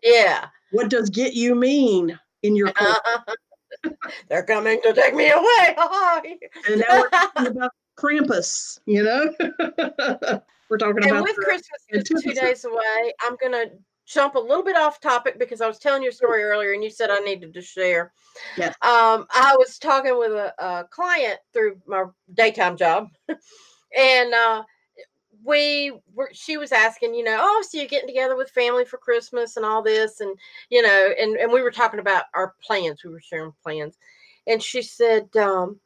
Yeah. What does get you mean? in your They're coming to take me away. and now we're talking about Krampus, you know? we're talking and about. And with Christmas two days away, I'm going to jump a little bit off topic because I was telling you a story earlier and you said I needed to share. Yes. Um, I was talking with a, a client through my daytime job. And uh, we were she was asking you know oh so you're getting together with family for christmas and all this and you know and and we were talking about our plans we were sharing plans. And she said um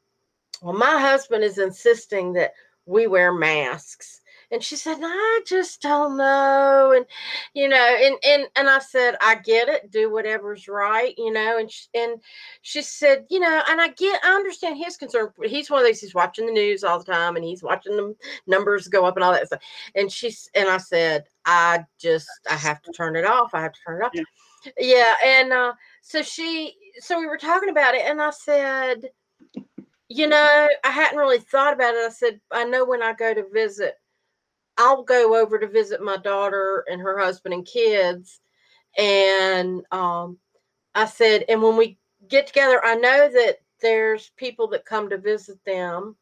well my husband is insisting that we wear masks and she said, I just don't know. And, you know, and, and, and I said, I get it. Do whatever's right, you know. And, she, and she said, you know, and I get, I understand his concern. He's one of these, he's watching the news all the time and he's watching the numbers go up and all that stuff. And she's, and I said, I just, I have to turn it off. I have to turn it off. Yeah. yeah and uh, so she, so we were talking about it and I said, you know, I hadn't really thought about it. I said, I know when I go to visit I'll go over to visit my daughter and her husband and kids. And um, I said, and when we get together, I know that there's people that come to visit them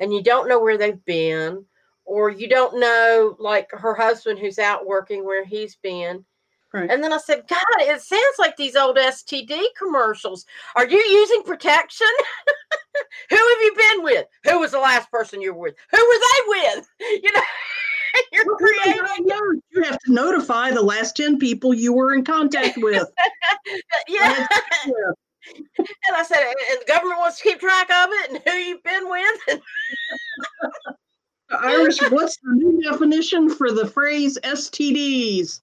and you don't know where they've been, or you don't know, like her husband who's out working where he's been. Right. And then I said, God, it sounds like these old STD commercials. Are you using protection? Who have you been with? Who was the last person you were with? Who were they with? You know, you're creating. You have to notify the last 10 people you were in contact with. yeah. and I said, and the government wants to keep track of it and who you've been with. Iris, what's the new definition for the phrase STDs?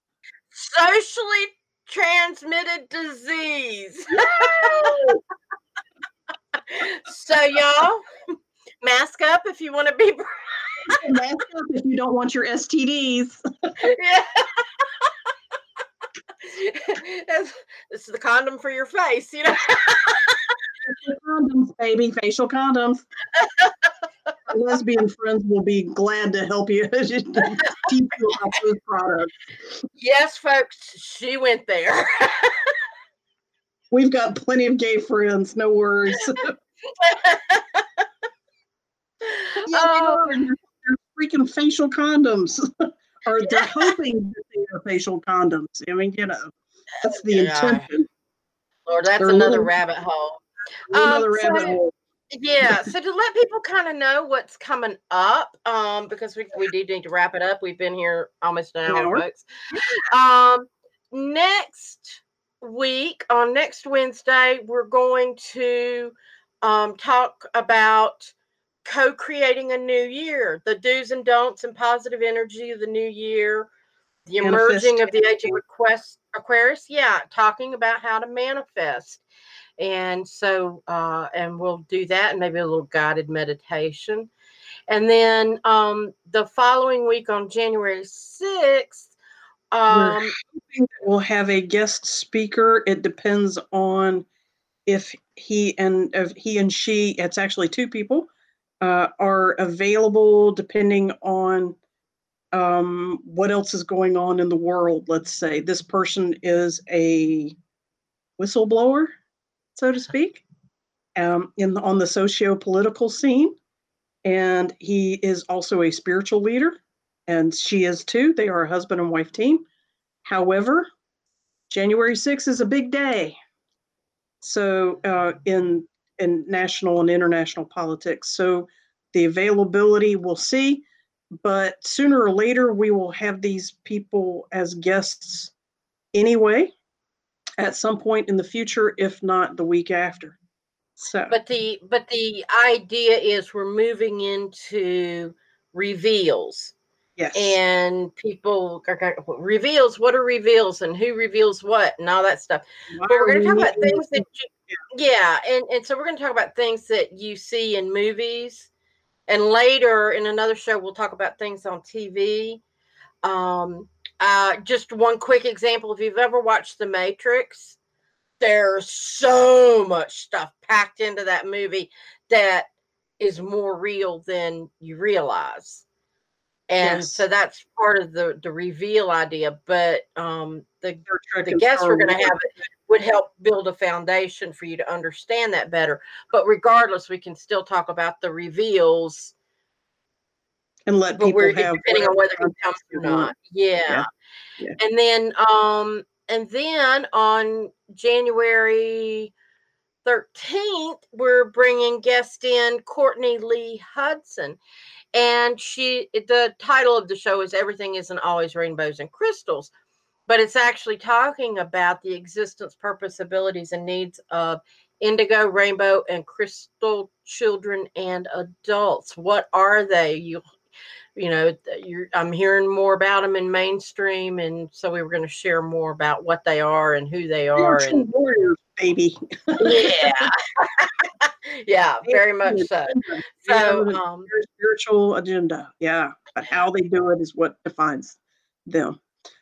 Socially transmitted disease. so, y'all, mask up if you want to be. mask up if you don't want your STDs. yeah. this is the condom for your face, you know. condoms, baby, facial condoms. Lesbian friends will be glad to help you teach you about those products. Yes, folks, she went there. We've got plenty of gay friends, no worries. yeah, oh. Freaking facial condoms. or they're hoping that they are facial condoms. I mean, you know, that's the yeah. intention. Lord, that's they're another little, rabbit hole. Another um, rabbit so, hole. yeah, so to let people kind of know what's coming up, um, because we, we do need to wrap it up. We've been here almost an hour, folks. Um, next week, on next Wednesday, we're going to um, talk about co-creating a new year, the do's and don'ts and positive energy of the new year, the emerging of the age of Aquarius, Aquarius. Yeah, talking about how to manifest. And so, uh, and we'll do that and maybe a little guided meditation. And then um, the following week on January 6th, um, we'll have a guest speaker. It depends on if he and if he and she, it's actually two people, uh, are available depending on um, what else is going on in the world. Let's say this person is a whistleblower, so to speak, um, in on the socio-political scene, and he is also a spiritual leader, and she is too. They are a husband and wife team. However, January 6th is a big day. So uh, in in national and international politics. So the availability we'll see, but sooner or later we will have these people as guests anyway at some point in the future, if not the week after. So but the but the idea is we're moving into reveals. Yes. And people reveals what are reveals and who reveals what and all that stuff. But we're going to talk about things that you, yeah, and, and so we're going to talk about things that you see in movies. And later in another show, we'll talk about things on TV. Um, uh, just one quick example if you've ever watched The Matrix, there's so much stuff packed into that movie that is more real than you realize. And yes. so that's part of the, the reveal idea. But um, the, the guests we're going to have would help build a foundation for you to understand that better. But regardless, we can still talk about the reveals and let people have depending on whether it comes or not. Yeah. Yeah. yeah. And then um and then on January 13th, we're bringing guest in Courtney Lee Hudson. And she the title of the show is Everything Isn't Always Rainbows and Crystals but it's actually talking about the existence, purpose, abilities, and needs of indigo, rainbow, and crystal children and adults. What are they? You, you know, you're, I'm hearing more about them in mainstream, and so we were going to share more about what they are and who they are. And warriors, baby. yeah, yeah, very much so. So, um, spiritual agenda, yeah, but how they do it is what defines them.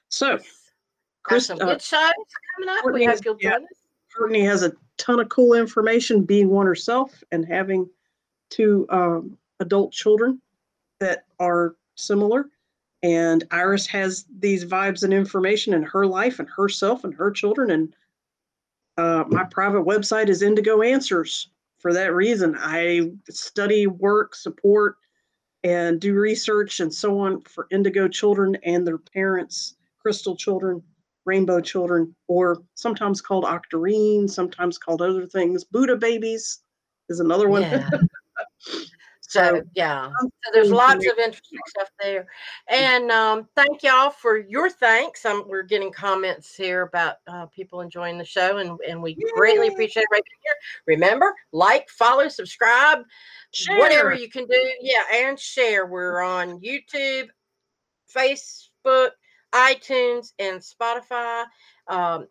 So. Chris, some uh, good shows coming up. Courtney we you'll join us. Courtney has a ton of cool information, being one herself and having two um, adult children that are similar. And Iris has these vibes and information in her life and herself and her children. And uh, my private website is Indigo Answers. For that reason, I study, work, support, and do research and so on for indigo children and their parents, crystal children, rainbow children, or sometimes called octarine, sometimes called other things. Buddha babies is another one. Yeah. so yeah, so there's lots of interesting stuff there. And um, thank y'all for your thanks. Um, we're getting comments here about uh, people enjoying the show, and, and we Yay. greatly appreciate right here. Remember, like, follow, subscribe, share. whatever you can do. Yeah, and share. We're on YouTube, Facebook, iTunes and Spotify. Um,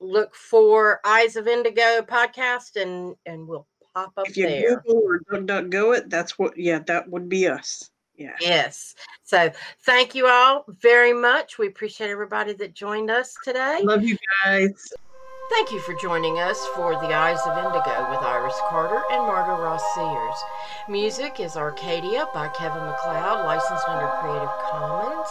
look for Eyes of Indigo podcast, and and we'll pop up if you there. Google or DuckDuckGo it, that's what. Yeah, that would be us. Yeah. Yes. So thank you all very much. We appreciate everybody that joined us today. Love you guys. Thank you for joining us for The Eyes of Indigo with Iris Carter and Margot Ross Sears. Music is Arcadia by Kevin MacLeod, licensed under Creative Commons.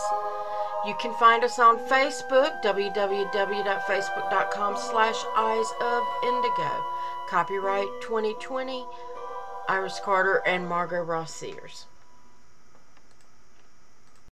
You can find us on Facebook, www.facebook.com slash Eyes of Indigo. Copyright 2020, Iris Carter and Margot Ross Sears.